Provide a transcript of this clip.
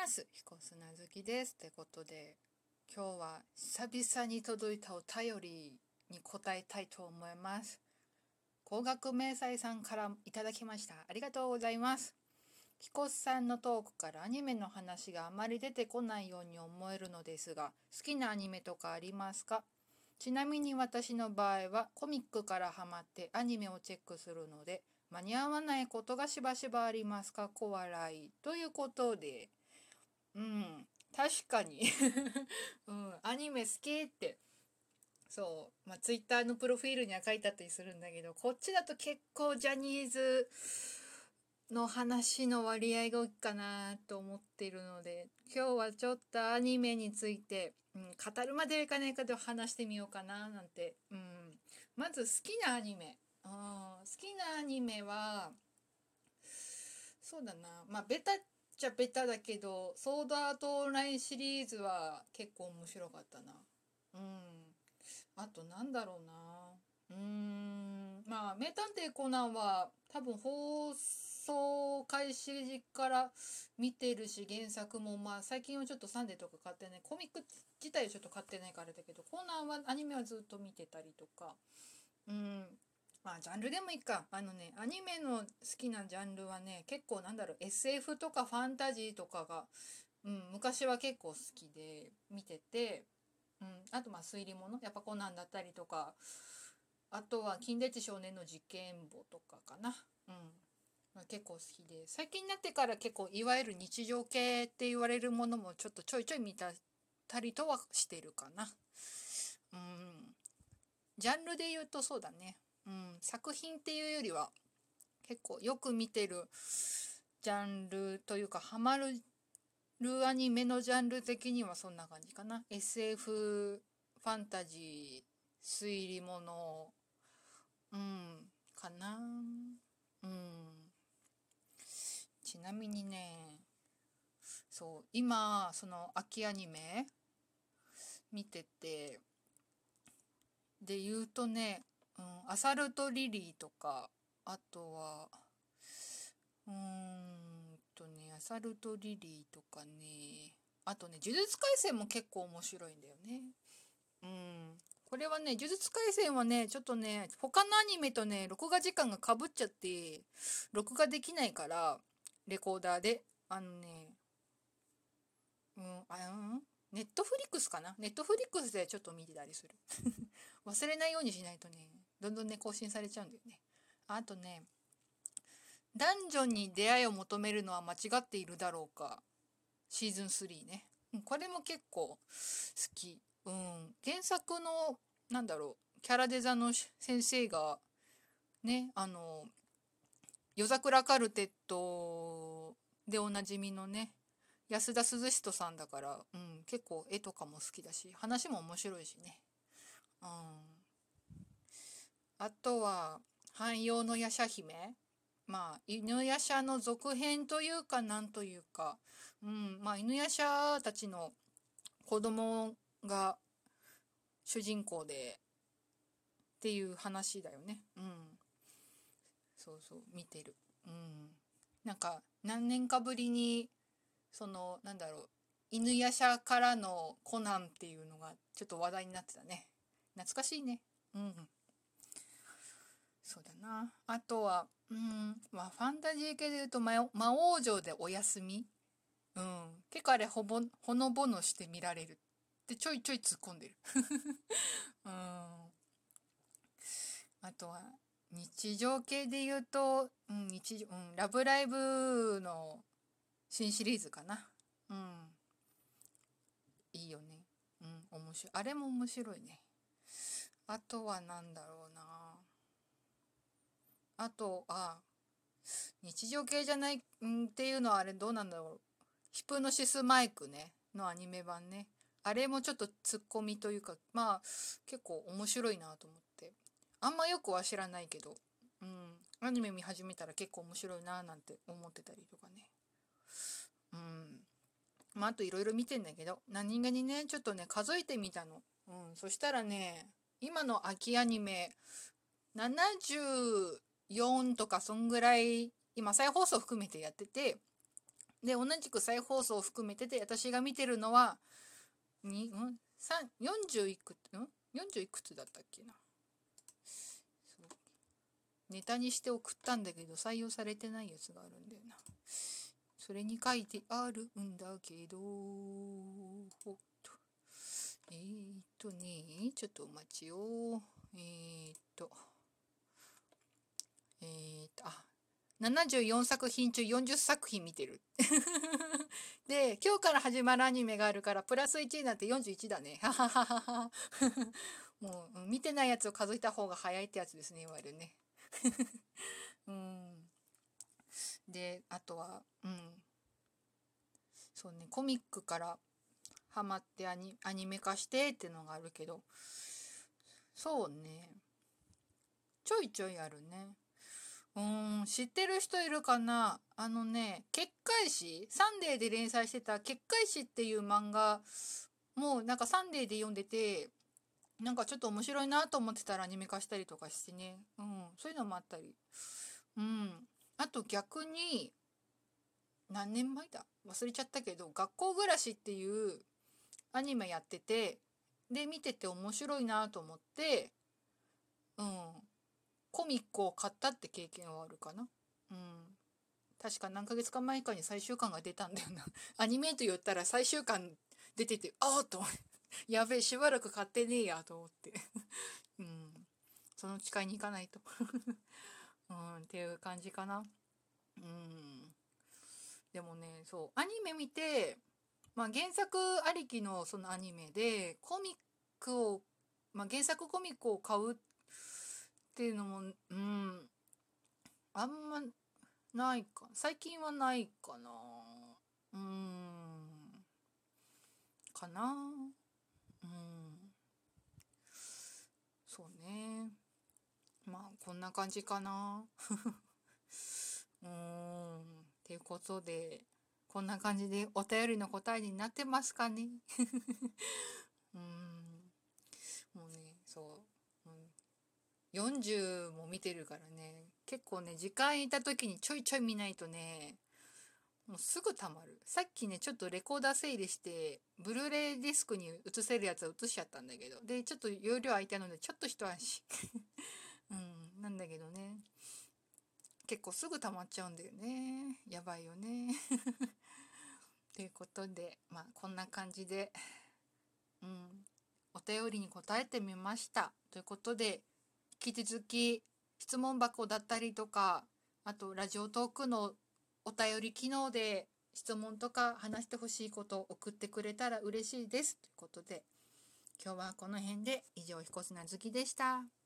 ます。彦砂好きです。ってことで、今日は久々に届いたお便りに答えたいと思います。高額明細さんからいただきました。ありがとうございます。彦さんのトークからアニメの話があまり出てこないように思えるのですが、好きなアニメとかありますか？ちなみに私の場合はコミックからハマってアニメをチェックするので間に合わないことがしばしばありますか？小笑いということでうん。確かに、うん、アニメ好きって。そう。まあツイッターのプロフィールには書いてあったりするんだけどこっちだと結構ジャニーズの話の割合が大きいかなと思ってるので今日はちょっとアニメについて、うん、語るまではいかないかで話してみようかななんて、うん、まず好きなアニメ。あ好きなアニメはそうだな。まあベタっちゃベタだけどソードアートオンラインシリーズは結構面白かったな。うん。あとなんだろうな。うーん。まあ名探偵コナンは多分放送開始時から見てるし原作もまあ最近はちょっとサンデーとか買ってない。コミック自体はちょっと買ってないからだけどコナンはアニメはずっと見てたりとか。うん。まあジャンルでもいいか。あのねアニメの好きなジャンルはね結構なんだろう SF とかファンタジーとかが、うん、昔は結構好きで見てて、うん、あとまあ推理物やっぱコナンだったりとか。あとは金田一少年の事件簿とかかな、うん。まあ、結構好きで。最近になってから結構いわゆる日常系って言われるものもちょっとちょいちょい見たたりとはしてるかな。うん。ジャンルで言うとそうだね。うん、作品っていうよりは結構よく見てるジャンルというかハマるアニメのジャンル的にはそんな感じかな。SF ファンタジー推理物。うん。かな。うん。ちなみにねそう今その秋アニメ見てて。で言うとねうん、アサルトリリーとかあとはうーんとねアサルトリリーとかねあとね呪術廻戦も結構面白いんだよね。うん。これはね呪術廻戦はねちょっとね他のアニメとね録画時間がかぶっちゃって録画できないからレコーダーであのねうんあうん？ネットフリックスかな？ネットフリックスでちょっと見てたりする。忘れないようにしないとね。どんどんね更新されちゃうんだよね。あとね男女に出会いを求めるのは間違っているだろうか。シーズン3ね。これも結構好き。うん。原作のなんだろうキャラデザの先生がねあの夜桜カルテットでおなじみのね安田涼人さんだから、うん、結構絵とかも好きだし話も面白いしね、うん、あとは汎用の夜叉姫。まあ犬夜叉の続編というかなんというか、うん、まあ犬夜叉たちの子供が主人公でっていう話だよね。うん。そうそう見てる。うん。なんか何年かぶりにそのなんだろう犬夜叉からのコナンっていうのがちょっと話題になってたね。懐かしいね。うんそうだなあとはうんまあファンタジー系で言うと魔魔王城でお休みうん結構あれほぼほのぼのして見られるってちょいちょい突っ込んでる うんあとは日常系で言うと、うん、日常、うん、ラブライブの新シリーズかな。うん。いいよね。うん、面白い。あれも面白いね。あとは何だろうな。あと、あ、日常系じゃない、んっていうのはあれどうなんだろう。ヒプノシスマイクね。のアニメ版ね。あれもちょっとツッコミというか、まあ、結構面白いなと思って。あんまよくは知らないけど、うん。アニメ見始めたら結構面白いななんて思ってたりとかね。うん。まあ、あといろいろ見てんだけど、何気にね、ちょっとね、数えてみたの。うん。そしたらね、今の秋アニメ7、4とかそんぐらい、今再放送含めてやってて、で同じく再放送含めてて私が見てるのはに、うん、40いくつ、ん ?40 いくつだったっけな？ネタにして送ったんだけど採用されてないやつがあるんだよな。それに書いてあるんだけど、えー、っとね、ちょっとお待ちを。えー、っと、えー、っと、あ、74作品中40作品見てる。で、今日から始まるアニメがあるから、プラス1になって41だね。もう、見てないやつを数えた方が早いってやつですね、いわゆるね。うん。で、あとは、うん。そうね、コミックからハマってアニアニメ化してってのがあるけど、そうね。ちょいちょいあるね。うん、知ってる人いるかな？あのね、結界師サンデーで連載してた結界師っていう漫画、もうなんかサンデーで読んでて、なんかちょっと面白いなと思ってたらアニメ化したりとかしてね。うん、そういうのもあったり。うん。あと逆に、何年前だ？忘れちゃったけど、学校暮らしっていうアニメやってて、で、見てて面白いなと思って、うん。コミックを買ったって経験はあるかな？うん。確か何ヶ月か前かに最終巻が出たんだよな。アニメと言ったら最終巻出てて、ああとやべえ、しばらく買ってねえやと思って うん。そのうち買いに行かないと うん、っていう感じかな。うん。でもね、そう、アニメ見て、まあ原作ありきのそのアニメで、コミックを、まあ原作コミックを買うっっていうのも、うん、あんまないか。最近はないかな。うん。かな。うん。そうね。まあ、こんな感じかな。うん。っていうことで、こんな感じでお便りの答えになってますかね うん。もうね、そう。40も見てるからね、結構ね、時間いた時にちょいちょい見ないとね、もうすぐ溜まる。さっきね、ちょっとレコーダー整理して、ブルーレイディスクに映せるやつは映しちゃったんだけど、で、ちょっと容量空いたので、ちょっと一安心。うん、なんだけどね。結構すぐ溜まっちゃうんだよね。やばいよね。ということで、まあ、こんな感じで、うん、お便りに答えてみました。ということで、引き続き質問箱だったりとか、あとラジオトークのお便り機能で質問とか話してほしいことを送ってくれたら嬉しいです。ということで、今日はこの辺で以上、彦綱好きでした。